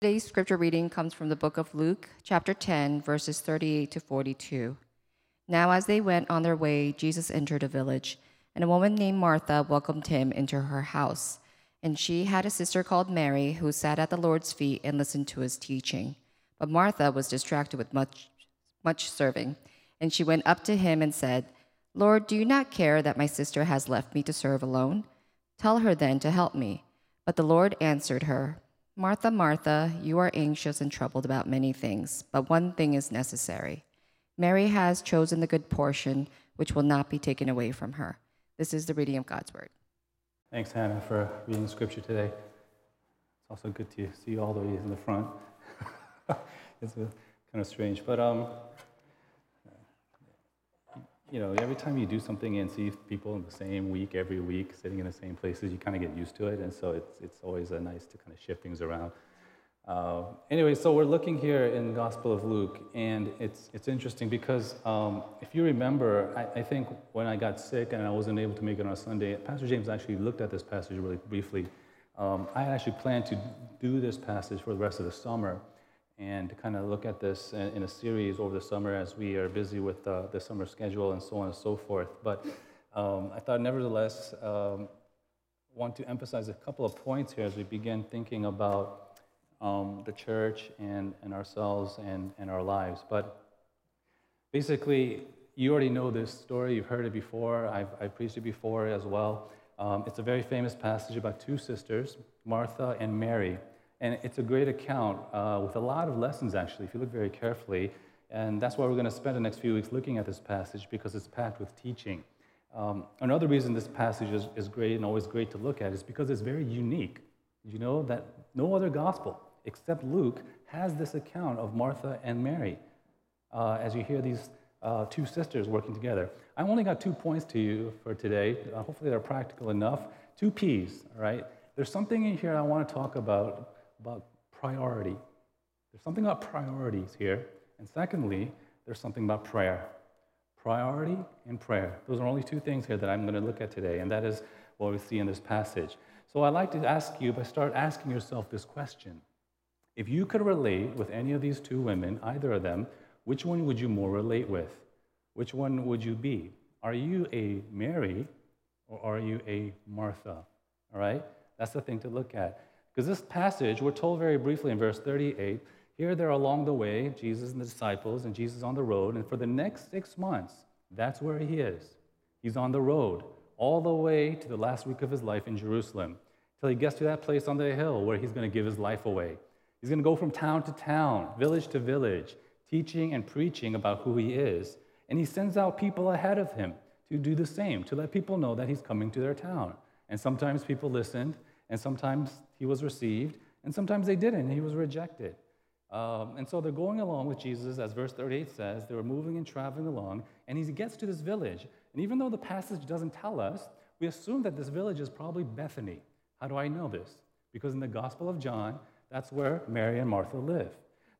Today's scripture reading comes from the book of Luke, chapter 10, verses 38 to 42. Now, as they went on their way, Jesus entered a village, and a woman named Martha welcomed him into her house. And she had a sister called Mary who sat at the Lord's feet and listened to his teaching. But Martha was distracted with much, much serving. And she went up to him and said, Lord, do you not care that my sister has left me to serve alone? Tell her then to help me. But the Lord answered her, Martha, Martha, you are anxious and troubled about many things, but one thing is necessary. Mary has chosen the good portion, which will not be taken away from her. This is the reading of God's word. Thanks, Hannah, for reading scripture today. It's also good to see you all the way in the front. it's kind of strange, but um, you know, every time you do something and see people in the same week every week, sitting in the same places, you kind of get used to it, and so it's it's always uh, nice to kind of shift things around. Uh, anyway, so we're looking here in Gospel of Luke, and it's it's interesting because um, if you remember, I, I, think when I got sick and I wasn't able to make it on Sunday, Pastor James actually looked at this passage really briefly. Um, I actually planned to do this passage for the rest of the summer and to kind of look at this in a series over the summer as we are busy with uh, the summer schedule and so on and so forth. But um, I thought, nevertheless, um, want to emphasize a couple of points here as we begin thinking about um, the church and, and ourselves and, and our lives. But basically, you already know this story. You've heard it before. I've, I've preached it before as well. Um, it's a very famous passage about two sisters, Martha and Mary. And it's a great account uh, with a lot of lessons, actually, if you look very carefully. And that's why we're going to spend the next few weeks looking at this passage because it's packed with teaching. Um, another reason this passage is, is great and always great to look at is because it's very unique. You know that no other gospel except Luke has this account of Martha and Mary uh, as you hear these uh, two sisters working together. I only got two points to you for today. Uh, hopefully, they're practical enough. Two P's, all right? There's something in here I want to talk about about priority. There's something about priorities here. And secondly, there's something about prayer. Priority and prayer. Those are only two things here that I'm going to look at today, and that is what we see in this passage. So I'd like to ask you, by start asking yourself this question. If you could relate with any of these two women, either of them, which one would you more relate with? Which one would you be? Are you a Mary or are you a Martha? All right? That's the thing to look at. Because this passage, we're told very briefly in verse 38, here they're along the way, Jesus and the disciples, and Jesus on the road. And for the next six months, that's where he is. He's on the road all the way to the last week of his life in Jerusalem, till he gets to that place on the hill where he's going to give his life away. He's going to go from town to town, village to village, teaching and preaching about who he is. And he sends out people ahead of him to do the same, to let people know that he's coming to their town. And sometimes people listened, and sometimes he was received, and sometimes they didn't, he was rejected. Um, and so they're going along with Jesus, as verse 38 says. They were moving and traveling along, and he gets to this village. And even though the passage doesn't tell us, we assume that this village is probably Bethany. How do I know this? Because in the Gospel of John, that's where Mary and Martha live.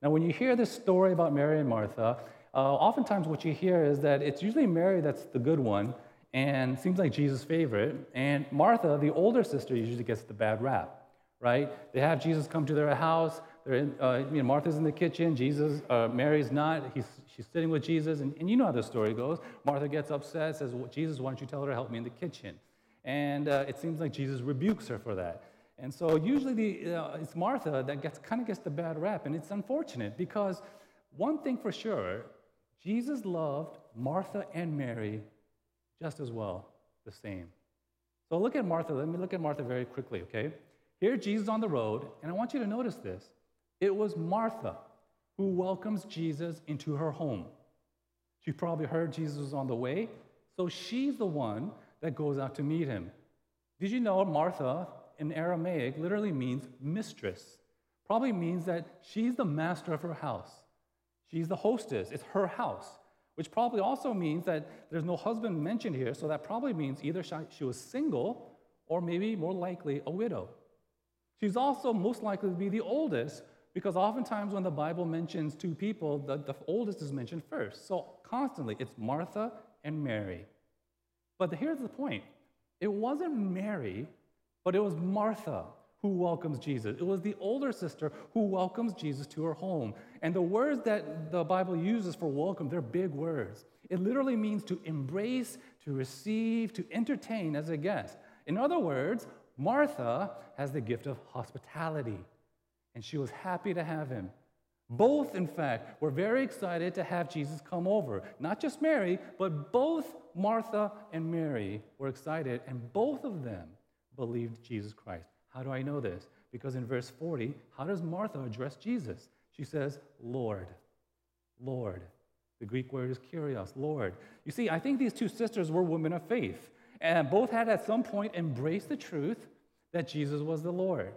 Now, when you hear this story about Mary and Martha, uh, oftentimes what you hear is that it's usually Mary that's the good one, and seems like Jesus' favorite, and Martha, the older sister, usually gets the bad rap right? They have Jesus come to their house. In, uh, you know, Martha's in the kitchen. Jesus, uh, Mary's not. He's, she's sitting with Jesus. And, and you know how the story goes. Martha gets upset, says, well, Jesus, why don't you tell her to help me in the kitchen? And uh, it seems like Jesus rebukes her for that. And so usually the, uh, it's Martha that gets, kind of gets the bad rap. And it's unfortunate because one thing for sure, Jesus loved Martha and Mary just as well, the same. So look at Martha. Let me look at Martha very quickly, okay? Here, Jesus on the road, and I want you to notice this. It was Martha who welcomes Jesus into her home. She probably heard Jesus was on the way, so she's the one that goes out to meet him. Did you know Martha in Aramaic literally means mistress? Probably means that she's the master of her house. She's the hostess, it's her house, which probably also means that there's no husband mentioned here, so that probably means either she was single or maybe more likely a widow. She's also most likely to be the oldest because oftentimes when the Bible mentions two people, the, the oldest is mentioned first. So constantly, it's Martha and Mary. But here's the point it wasn't Mary, but it was Martha who welcomes Jesus. It was the older sister who welcomes Jesus to her home. And the words that the Bible uses for welcome, they're big words. It literally means to embrace, to receive, to entertain as a guest. In other words, Martha has the gift of hospitality, and she was happy to have him. Both, in fact, were very excited to have Jesus come over. Not just Mary, but both Martha and Mary were excited, and both of them believed Jesus Christ. How do I know this? Because in verse 40, how does Martha address Jesus? She says, Lord, Lord. The Greek word is kurios, Lord. You see, I think these two sisters were women of faith, and both had at some point embraced the truth that Jesus was the Lord.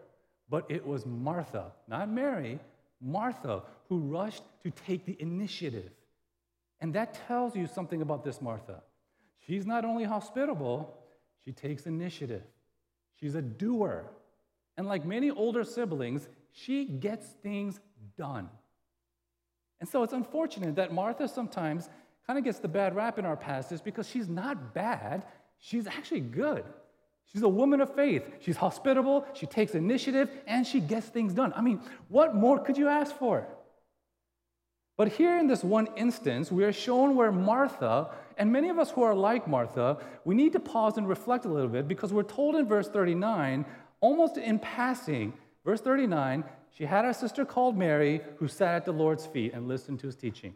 But it was Martha, not Mary, Martha, who rushed to take the initiative. And that tells you something about this Martha. She's not only hospitable, she takes initiative. She's a doer. And like many older siblings, she gets things done. And so it's unfortunate that Martha sometimes kind of gets the bad rap in our passage because she's not bad, she's actually good. She's a woman of faith. She's hospitable, she takes initiative, and she gets things done. I mean, what more could you ask for? But here in this one instance, we are shown where Martha, and many of us who are like Martha, we need to pause and reflect a little bit because we're told in verse 39, almost in passing, verse 39, she had a sister called Mary who sat at the Lord's feet and listened to his teaching.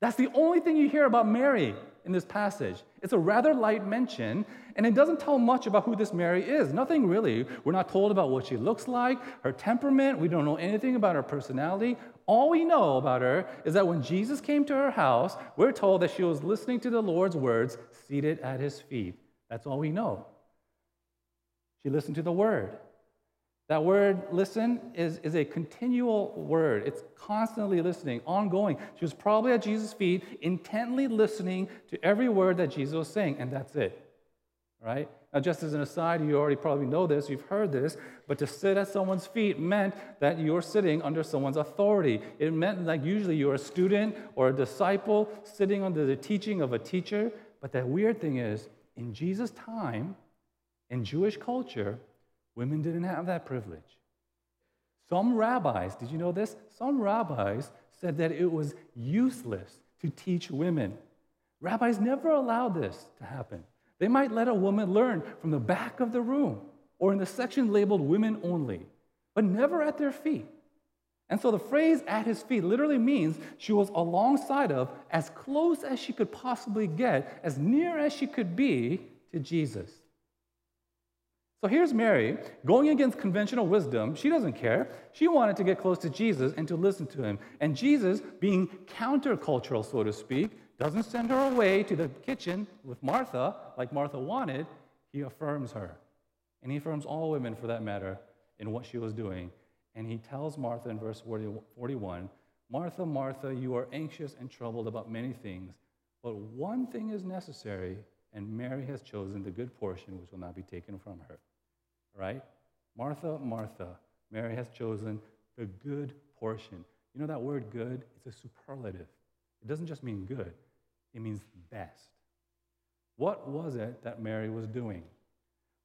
That's the only thing you hear about Mary in this passage. It's a rather light mention, and it doesn't tell much about who this Mary is. Nothing really. We're not told about what she looks like, her temperament. We don't know anything about her personality. All we know about her is that when Jesus came to her house, we're told that she was listening to the Lord's words seated at his feet. That's all we know. She listened to the word. That word listen is, is a continual word. It's constantly listening, ongoing. She was probably at Jesus' feet, intently listening to every word that Jesus was saying, and that's it. Right? Now, just as an aside, you already probably know this, you've heard this, but to sit at someone's feet meant that you're sitting under someone's authority. It meant like usually you're a student or a disciple sitting under the teaching of a teacher. But the weird thing is, in Jesus' time, in Jewish culture, Women didn't have that privilege. Some rabbis, did you know this? Some rabbis said that it was useless to teach women. Rabbis never allowed this to happen. They might let a woman learn from the back of the room or in the section labeled women only, but never at their feet. And so the phrase at his feet literally means she was alongside of, as close as she could possibly get, as near as she could be to Jesus. So here's Mary going against conventional wisdom. She doesn't care. She wanted to get close to Jesus and to listen to him. And Jesus, being countercultural, so to speak, doesn't send her away to the kitchen with Martha like Martha wanted. He affirms her. And he affirms all women, for that matter, in what she was doing. And he tells Martha in verse 41 Martha, Martha, you are anxious and troubled about many things, but one thing is necessary, and Mary has chosen the good portion which will not be taken from her right? Martha, Martha, Mary has chosen the good portion. You know that word good? It's a superlative. It doesn't just mean good, it means best. What was it that Mary was doing?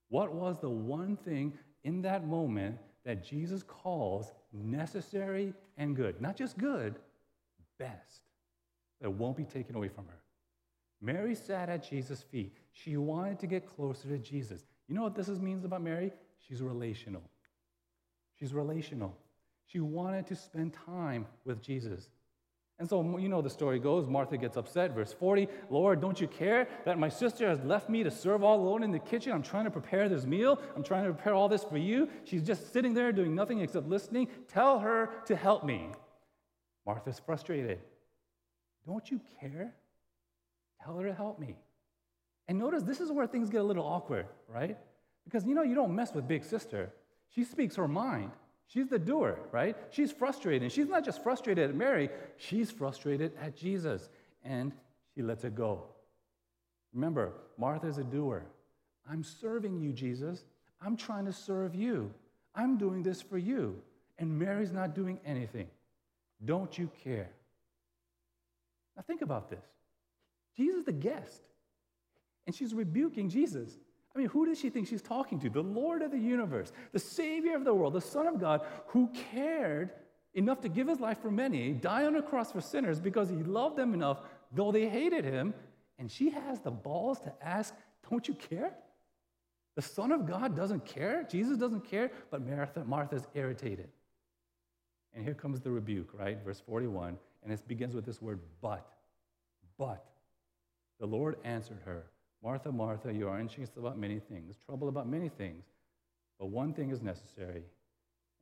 What was the one thing in that moment that Jesus calls necessary and good? Not just good, best. That won't be taken away from her. Mary sat at Jesus' feet. She wanted to get closer to Jesus. You know what this means about Mary? She's relational. She's relational. She wanted to spend time with Jesus. And so, you know, the story goes Martha gets upset. Verse 40 Lord, don't you care that my sister has left me to serve all alone in the kitchen? I'm trying to prepare this meal. I'm trying to prepare all this for you. She's just sitting there doing nothing except listening. Tell her to help me. Martha's frustrated. Don't you care? Tell her to help me. And notice this is where things get a little awkward, right? Because you know, you don't mess with big sister. She speaks her mind. She's the doer, right? She's frustrated. She's not just frustrated at Mary, she's frustrated at Jesus. And she lets it go. Remember, Martha's a doer. I'm serving you, Jesus. I'm trying to serve you. I'm doing this for you. And Mary's not doing anything. Don't you care? Now think about this. Jesus the guest. And she's rebuking Jesus. I mean, who does she think she's talking to? The Lord of the universe, the Savior of the world, the Son of God, who cared enough to give his life for many, die on a cross for sinners because he loved them enough, though they hated him. And she has the balls to ask, Don't you care? The Son of God doesn't care. Jesus doesn't care, but Martha, Martha's irritated. And here comes the rebuke, right? Verse 41. And it begins with this word, but. But. The Lord answered her, Martha, Martha, you are anxious about many things, troubled about many things, but one thing is necessary.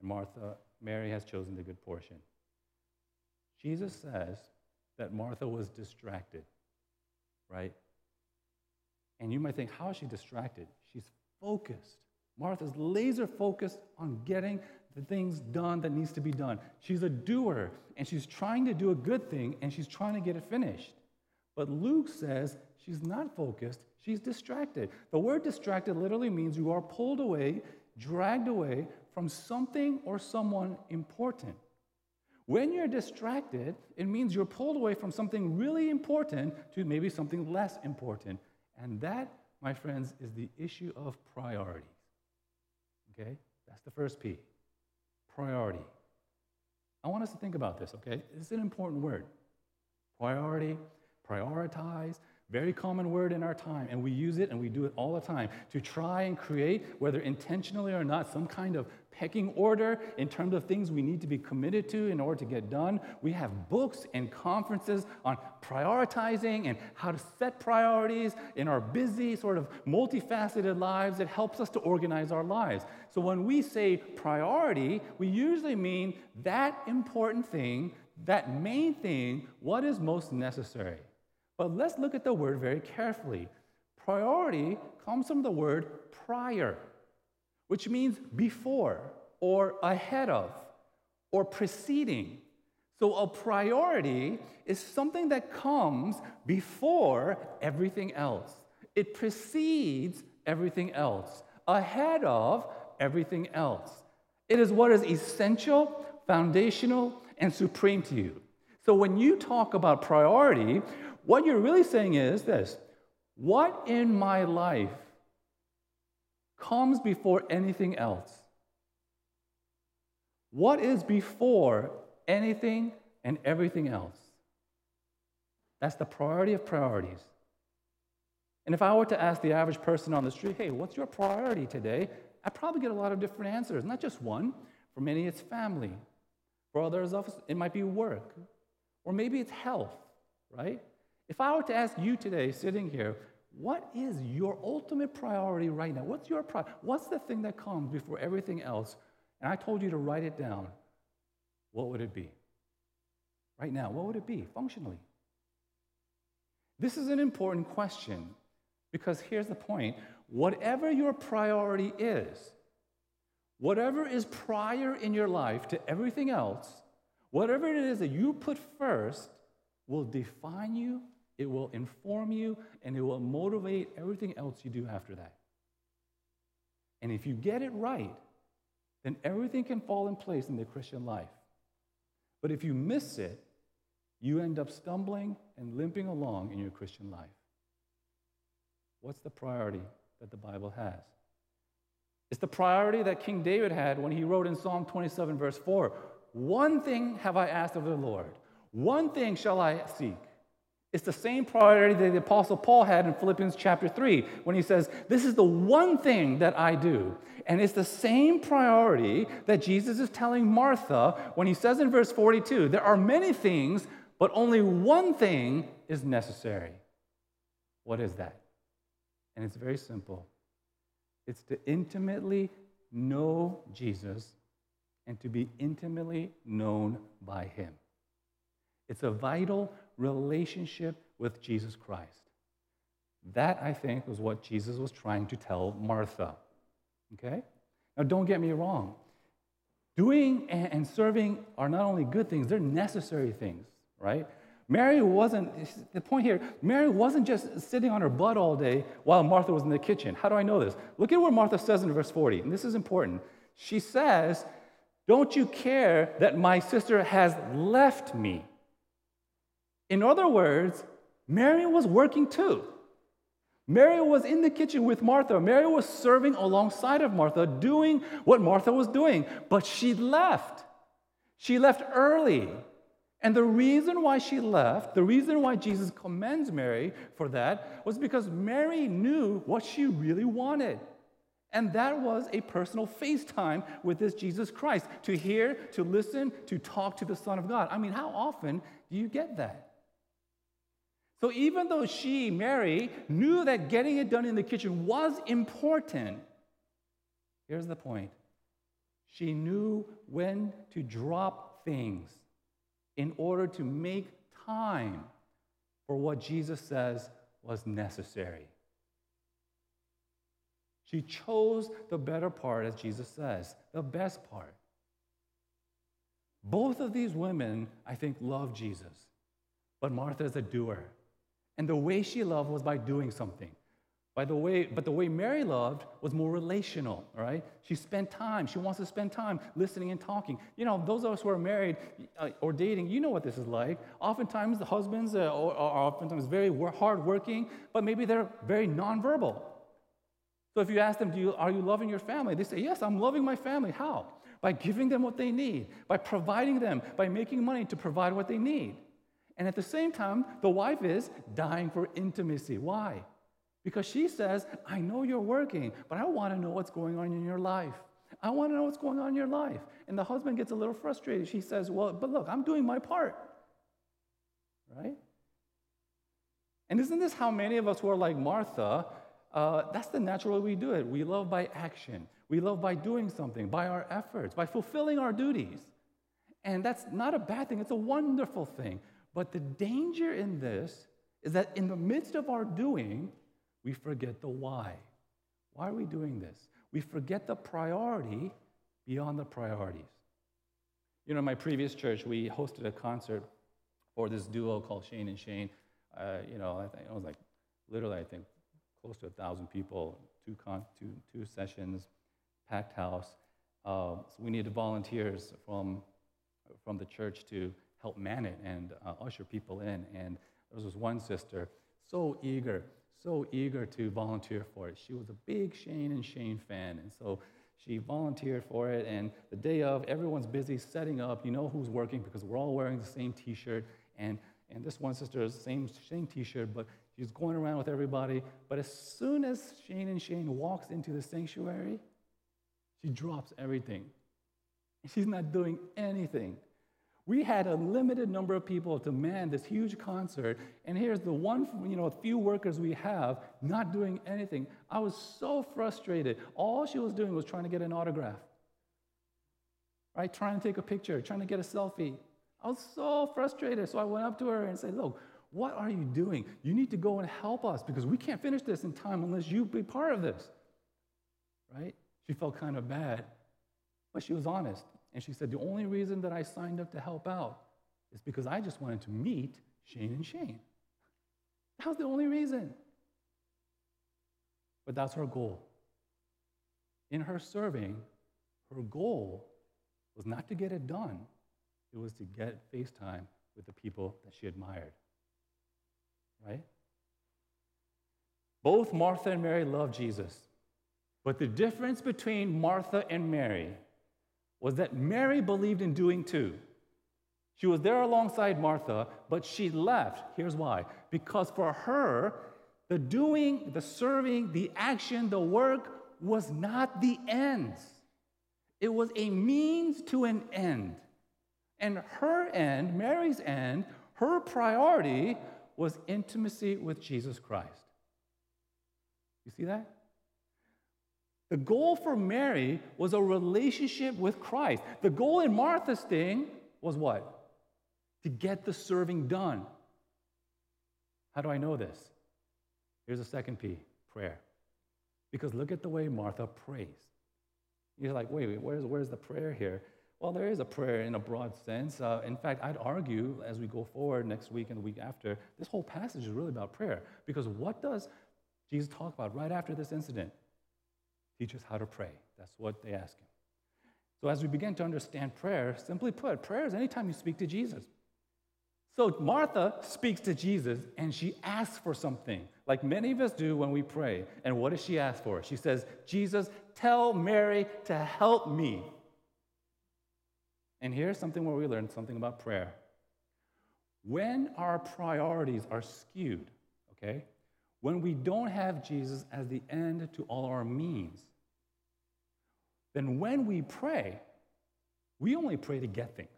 And Martha, Mary has chosen the good portion. Jesus says that Martha was distracted, right? And you might think, how is she distracted? She's focused. Martha's laser focused on getting the things done that needs to be done. She's a doer, and she's trying to do a good thing, and she's trying to get it finished. But Luke says she's not focused, she's distracted. The word distracted literally means you are pulled away, dragged away from something or someone important. When you're distracted, it means you're pulled away from something really important to maybe something less important. And that, my friends, is the issue of priorities. Okay? That's the first P. Priority. I want us to think about this, okay? This is an important word. Priority, prioritize, very common word in our time, and we use it and we do it all the time to try and create, whether intentionally or not, some kind of pecking order in terms of things we need to be committed to in order to get done. We have books and conferences on prioritizing and how to set priorities in our busy, sort of multifaceted lives. It helps us to organize our lives. So when we say priority, we usually mean that important thing, that main thing, what is most necessary. But let's look at the word very carefully. Priority comes from the word prior, which means before or ahead of or preceding. So a priority is something that comes before everything else. It precedes everything else, ahead of everything else. It is what is essential, foundational, and supreme to you. So when you talk about priority, what you're really saying is this what in my life comes before anything else? What is before anything and everything else? That's the priority of priorities. And if I were to ask the average person on the street, hey, what's your priority today? I'd probably get a lot of different answers, not just one. For many, it's family. For others, it might be work. Or maybe it's health, right? If I were to ask you today, sitting here, what is your ultimate priority right now? What's your priority? What's the thing that comes before everything else? And I told you to write it down. What would it be? Right now, what would it be functionally? This is an important question because here's the point whatever your priority is, whatever is prior in your life to everything else, whatever it is that you put first, will define you it will inform you, and it will motivate everything else you do after that. And if you get it right, then everything can fall in place in the Christian life. But if you miss it, you end up stumbling and limping along in your Christian life. What's the priority that the Bible has? It's the priority that King David had when he wrote in Psalm 27, verse 4 One thing have I asked of the Lord, one thing shall I seek it's the same priority that the Apostle Paul had in Philippians chapter 3 when he says, This is the one thing that I do. And it's the same priority that Jesus is telling Martha when he says in verse 42 there are many things, but only one thing is necessary. What is that? And it's very simple it's to intimately know Jesus and to be intimately known by him. It's a vital relationship with Jesus Christ. That, I think, was what Jesus was trying to tell Martha. Okay? Now, don't get me wrong. Doing and serving are not only good things, they're necessary things, right? Mary wasn't, the point here, Mary wasn't just sitting on her butt all day while Martha was in the kitchen. How do I know this? Look at what Martha says in verse 40, and this is important. She says, Don't you care that my sister has left me? In other words, Mary was working too. Mary was in the kitchen with Martha. Mary was serving alongside of Martha, doing what Martha was doing, but she left. She left early. And the reason why she left, the reason why Jesus commends Mary for that, was because Mary knew what she really wanted. And that was a personal FaceTime with this Jesus Christ to hear, to listen, to talk to the Son of God. I mean, how often do you get that? So even though she, Mary, knew that getting it done in the kitchen was important, here's the point she knew when to drop things in order to make time for what Jesus says was necessary. She chose the better part, as Jesus says, the best part. Both of these women, I think, love Jesus, but Martha is a doer. And the way she loved was by doing something. By the way, but the way Mary loved was more relational, right? She spent time. She wants to spend time listening and talking. You know, those of us who are married uh, or dating, you know what this is like. Oftentimes, the husbands uh, are, are oftentimes very hardworking, but maybe they're very nonverbal. So if you ask them, Do you, Are you loving your family? They say, Yes, I'm loving my family. How? By giving them what they need, by providing them, by making money to provide what they need. And at the same time, the wife is dying for intimacy. Why? Because she says, I know you're working, but I want to know what's going on in your life. I want to know what's going on in your life. And the husband gets a little frustrated. She says, Well, but look, I'm doing my part. Right? And isn't this how many of us who are like Martha? Uh, that's the natural way we do it. We love by action, we love by doing something, by our efforts, by fulfilling our duties. And that's not a bad thing, it's a wonderful thing. But the danger in this is that in the midst of our doing, we forget the why. Why are we doing this? We forget the priority beyond the priorities. You know, in my previous church, we hosted a concert for this duo called Shane and Shane. Uh, you know, I think it was like literally, I think, close to a thousand people, two, con- two, two sessions, packed house. Uh, so we needed volunteers from, from the church to help man it and uh, usher people in. And there was this one sister, so eager, so eager to volunteer for it. She was a big Shane and Shane fan. And so she volunteered for it. And the day of, everyone's busy setting up. You know who's working because we're all wearing the same t shirt. And, and this one sister has the same, same t shirt, but she's going around with everybody. But as soon as Shane and Shane walks into the sanctuary, she drops everything. She's not doing anything. We had a limited number of people to man this huge concert, and here's the one, you know, few workers we have not doing anything. I was so frustrated. All she was doing was trying to get an autograph, right? Trying to take a picture, trying to get a selfie. I was so frustrated. So I went up to her and said, Look, what are you doing? You need to go and help us because we can't finish this in time unless you be part of this, right? She felt kind of bad, but she was honest. And she said, The only reason that I signed up to help out is because I just wanted to meet Shane and Shane. That was the only reason. But that's her goal. In her serving, her goal was not to get it done, it was to get FaceTime with the people that she admired. Right? Both Martha and Mary loved Jesus. But the difference between Martha and Mary was that Mary believed in doing too. She was there alongside Martha, but she left. Here's why because for her, the doing, the serving, the action, the work was not the end. It was a means to an end. And her end, Mary's end, her priority was intimacy with Jesus Christ. You see that? The goal for Mary was a relationship with Christ. The goal in Martha's thing was what? To get the serving done. How do I know this? Here's a second P prayer. Because look at the way Martha prays. You're like, wait, wait where's, where's the prayer here? Well, there is a prayer in a broad sense. Uh, in fact, I'd argue as we go forward next week and the week after, this whole passage is really about prayer. Because what does Jesus talk about right after this incident? Teach us how to pray. That's what they ask him. So, as we begin to understand prayer, simply put, prayer is anytime you speak to Jesus. So Martha speaks to Jesus and she asks for something, like many of us do when we pray. And what does she ask for? She says, Jesus, tell Mary to help me. And here's something where we learn something about prayer. When our priorities are skewed, okay, when we don't have Jesus as the end to all our means, then when we pray, we only pray to get things.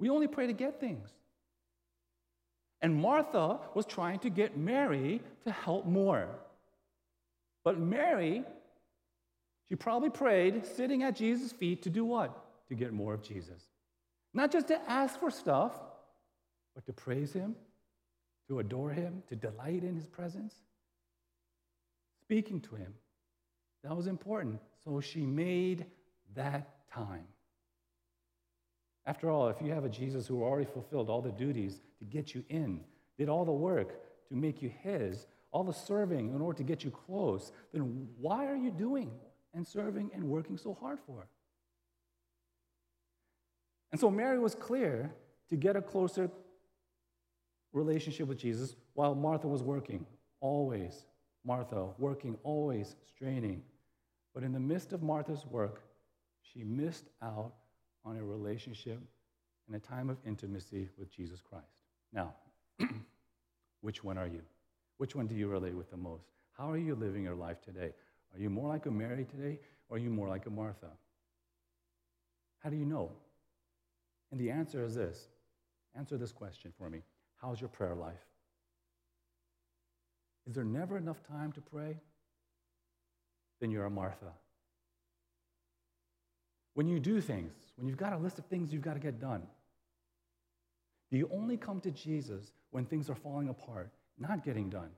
We only pray to get things. And Martha was trying to get Mary to help more. But Mary, she probably prayed sitting at Jesus' feet to do what? To get more of Jesus. Not just to ask for stuff, but to praise Him, to adore Him, to delight in His presence, speaking to Him. That was important. So she made that time. After all, if you have a Jesus who already fulfilled all the duties to get you in, did all the work to make you His, all the serving in order to get you close, then why are you doing and serving and working so hard for? And so Mary was clear to get a closer relationship with Jesus while Martha was working, always. Martha working, always straining. But in the midst of Martha's work, she missed out on a relationship and a time of intimacy with Jesus Christ. Now, which one are you? Which one do you relate with the most? How are you living your life today? Are you more like a Mary today, or are you more like a Martha? How do you know? And the answer is this answer this question for me How's your prayer life? Is there never enough time to pray? Then you're a Martha. When you do things, when you've got a list of things you've got to get done, do you only come to Jesus when things are falling apart, not getting done?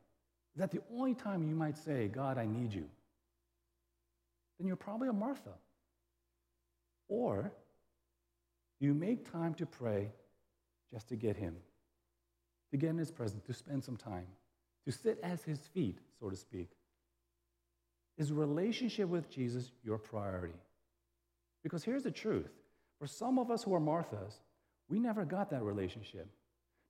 Is that the only time you might say, God, I need you? Then you're probably a Martha. Or you make time to pray just to get Him, to get in His presence, to spend some time, to sit at His feet, so to speak. Is relationship with Jesus your priority? Because here's the truth for some of us who are Marthas, we never got that relationship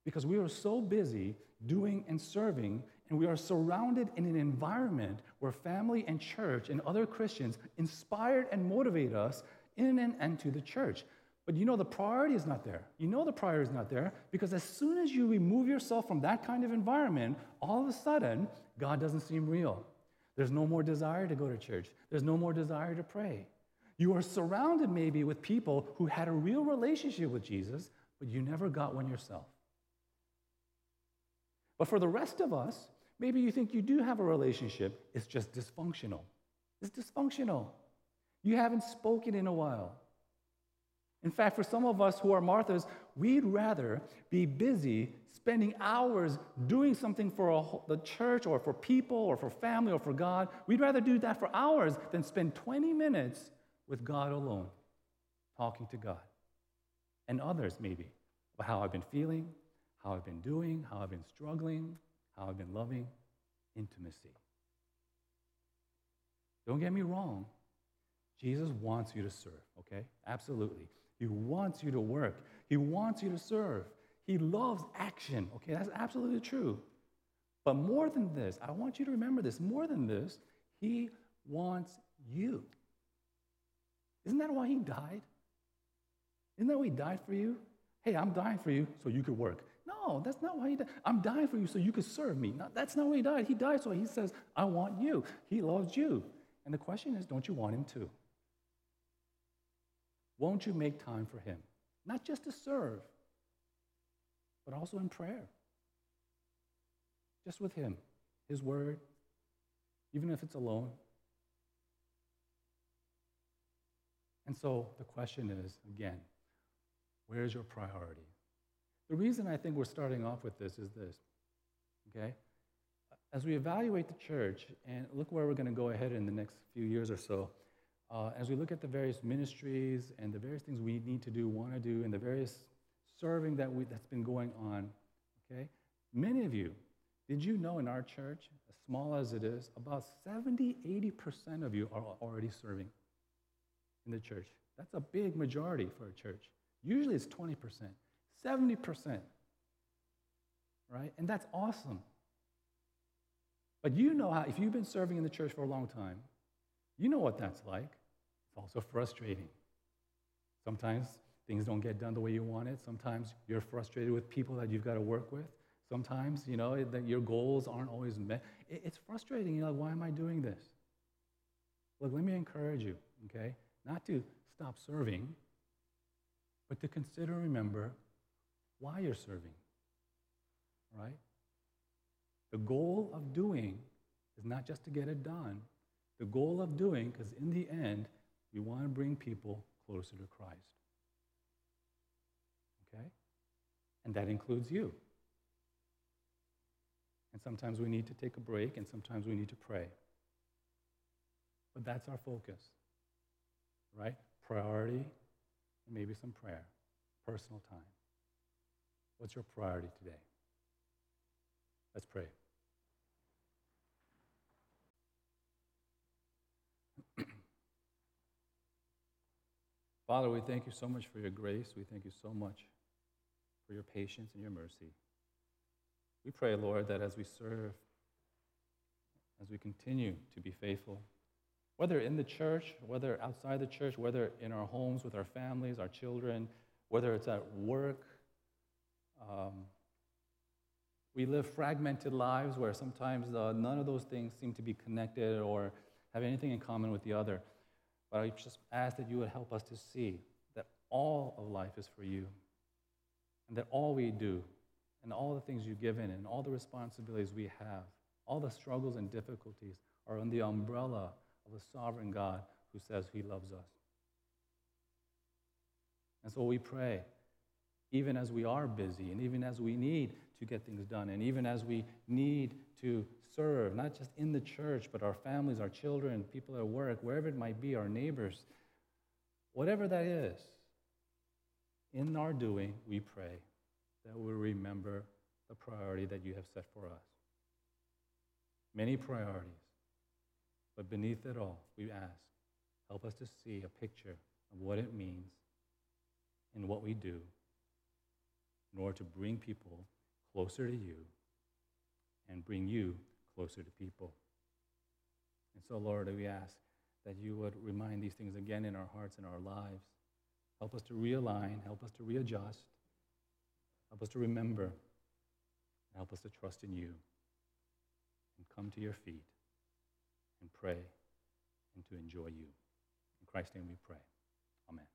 because we were so busy doing and serving, and we are surrounded in an environment where family and church and other Christians inspired and motivate us in and to the church. But you know, the priority is not there. You know, the priority is not there because as soon as you remove yourself from that kind of environment, all of a sudden, God doesn't seem real. There's no more desire to go to church, there's no more desire to pray. You are surrounded maybe with people who had a real relationship with Jesus, but you never got one yourself. But for the rest of us, maybe you think you do have a relationship, it's just dysfunctional. It's dysfunctional. You haven't spoken in a while. In fact, for some of us who are Marthas, we'd rather be busy spending hours doing something for the church or for people or for family or for God. We'd rather do that for hours than spend 20 minutes with God alone, talking to God. And others, maybe, about how I've been feeling, how I've been doing, how I've been struggling, how I've been loving. Intimacy. Don't get me wrong. Jesus wants you to serve, okay? Absolutely. He wants you to work. He wants you to serve. He loves action, okay? That's absolutely true. But more than this, I want you to remember this more than this, He wants you. Isn't that why he died? Isn't that why he died for you? Hey, I'm dying for you so you could work. No, that's not why he died. I'm dying for you so you could serve me. No, that's not why he died. He died so he says, I want you. He loves you. And the question is, don't you want him too? Won't you make time for him? Not just to serve, but also in prayer. Just with him, his word, even if it's alone. And so the question is again, where's your priority? The reason I think we're starting off with this is this, okay? As we evaluate the church and look where we're going to go ahead in the next few years or so, uh, as we look at the various ministries and the various things we need to do, want to do, and the various serving that we, that's been going on, okay? Many of you, did you know in our church, as small as it is, about 70, 80% of you are already serving? in the church. That's a big majority for a church. Usually it's 20%, 70%, right? And that's awesome. But you know how, if you've been serving in the church for a long time, you know what that's like. It's also frustrating. Sometimes things don't get done the way you want it. Sometimes you're frustrated with people that you've got to work with. Sometimes, you know, that your goals aren't always met. It's frustrating. You're like, why am I doing this? Look, let me encourage you, okay? Not to stop serving, but to consider remember why you're serving, right? The goal of doing is not just to get it done. The goal of doing, because in the end, we want to bring people closer to Christ. Okay? And that includes you. And sometimes we need to take a break, and sometimes we need to pray. But that's our focus, right? Priority, and maybe some prayer, personal time. What's your priority today? Let's pray. Father, we thank you so much for your grace. We thank you so much for your patience and your mercy. We pray, Lord, that as we serve, as we continue to be faithful, whether in the church, whether outside the church, whether in our homes with our families, our children, whether it's at work, um, we live fragmented lives where sometimes uh, none of those things seem to be connected or have anything in common with the other. But I just ask that you would help us to see that all of life is for you, and that all we do, and all the things you've given, and all the responsibilities we have, all the struggles and difficulties are under the umbrella of a sovereign God who says he loves us. And so we pray, even as we are busy, and even as we need to get things done, and even as we need to serve, not just in the church, but our families, our children, people at work, wherever it might be, our neighbors, whatever that is, in our doing, we pray that we remember the priority that you have set for us. Many priorities, but beneath it all, we ask, help us to see a picture of what it means in what we do in order to bring people closer to you and bring you closer to people. And so, Lord, we ask that you would remind these things again in our hearts and our lives. Help us to realign, help us to readjust, help us to remember, help us to trust in you and come to your feet and pray and to enjoy you. In Christ's name we pray. Amen.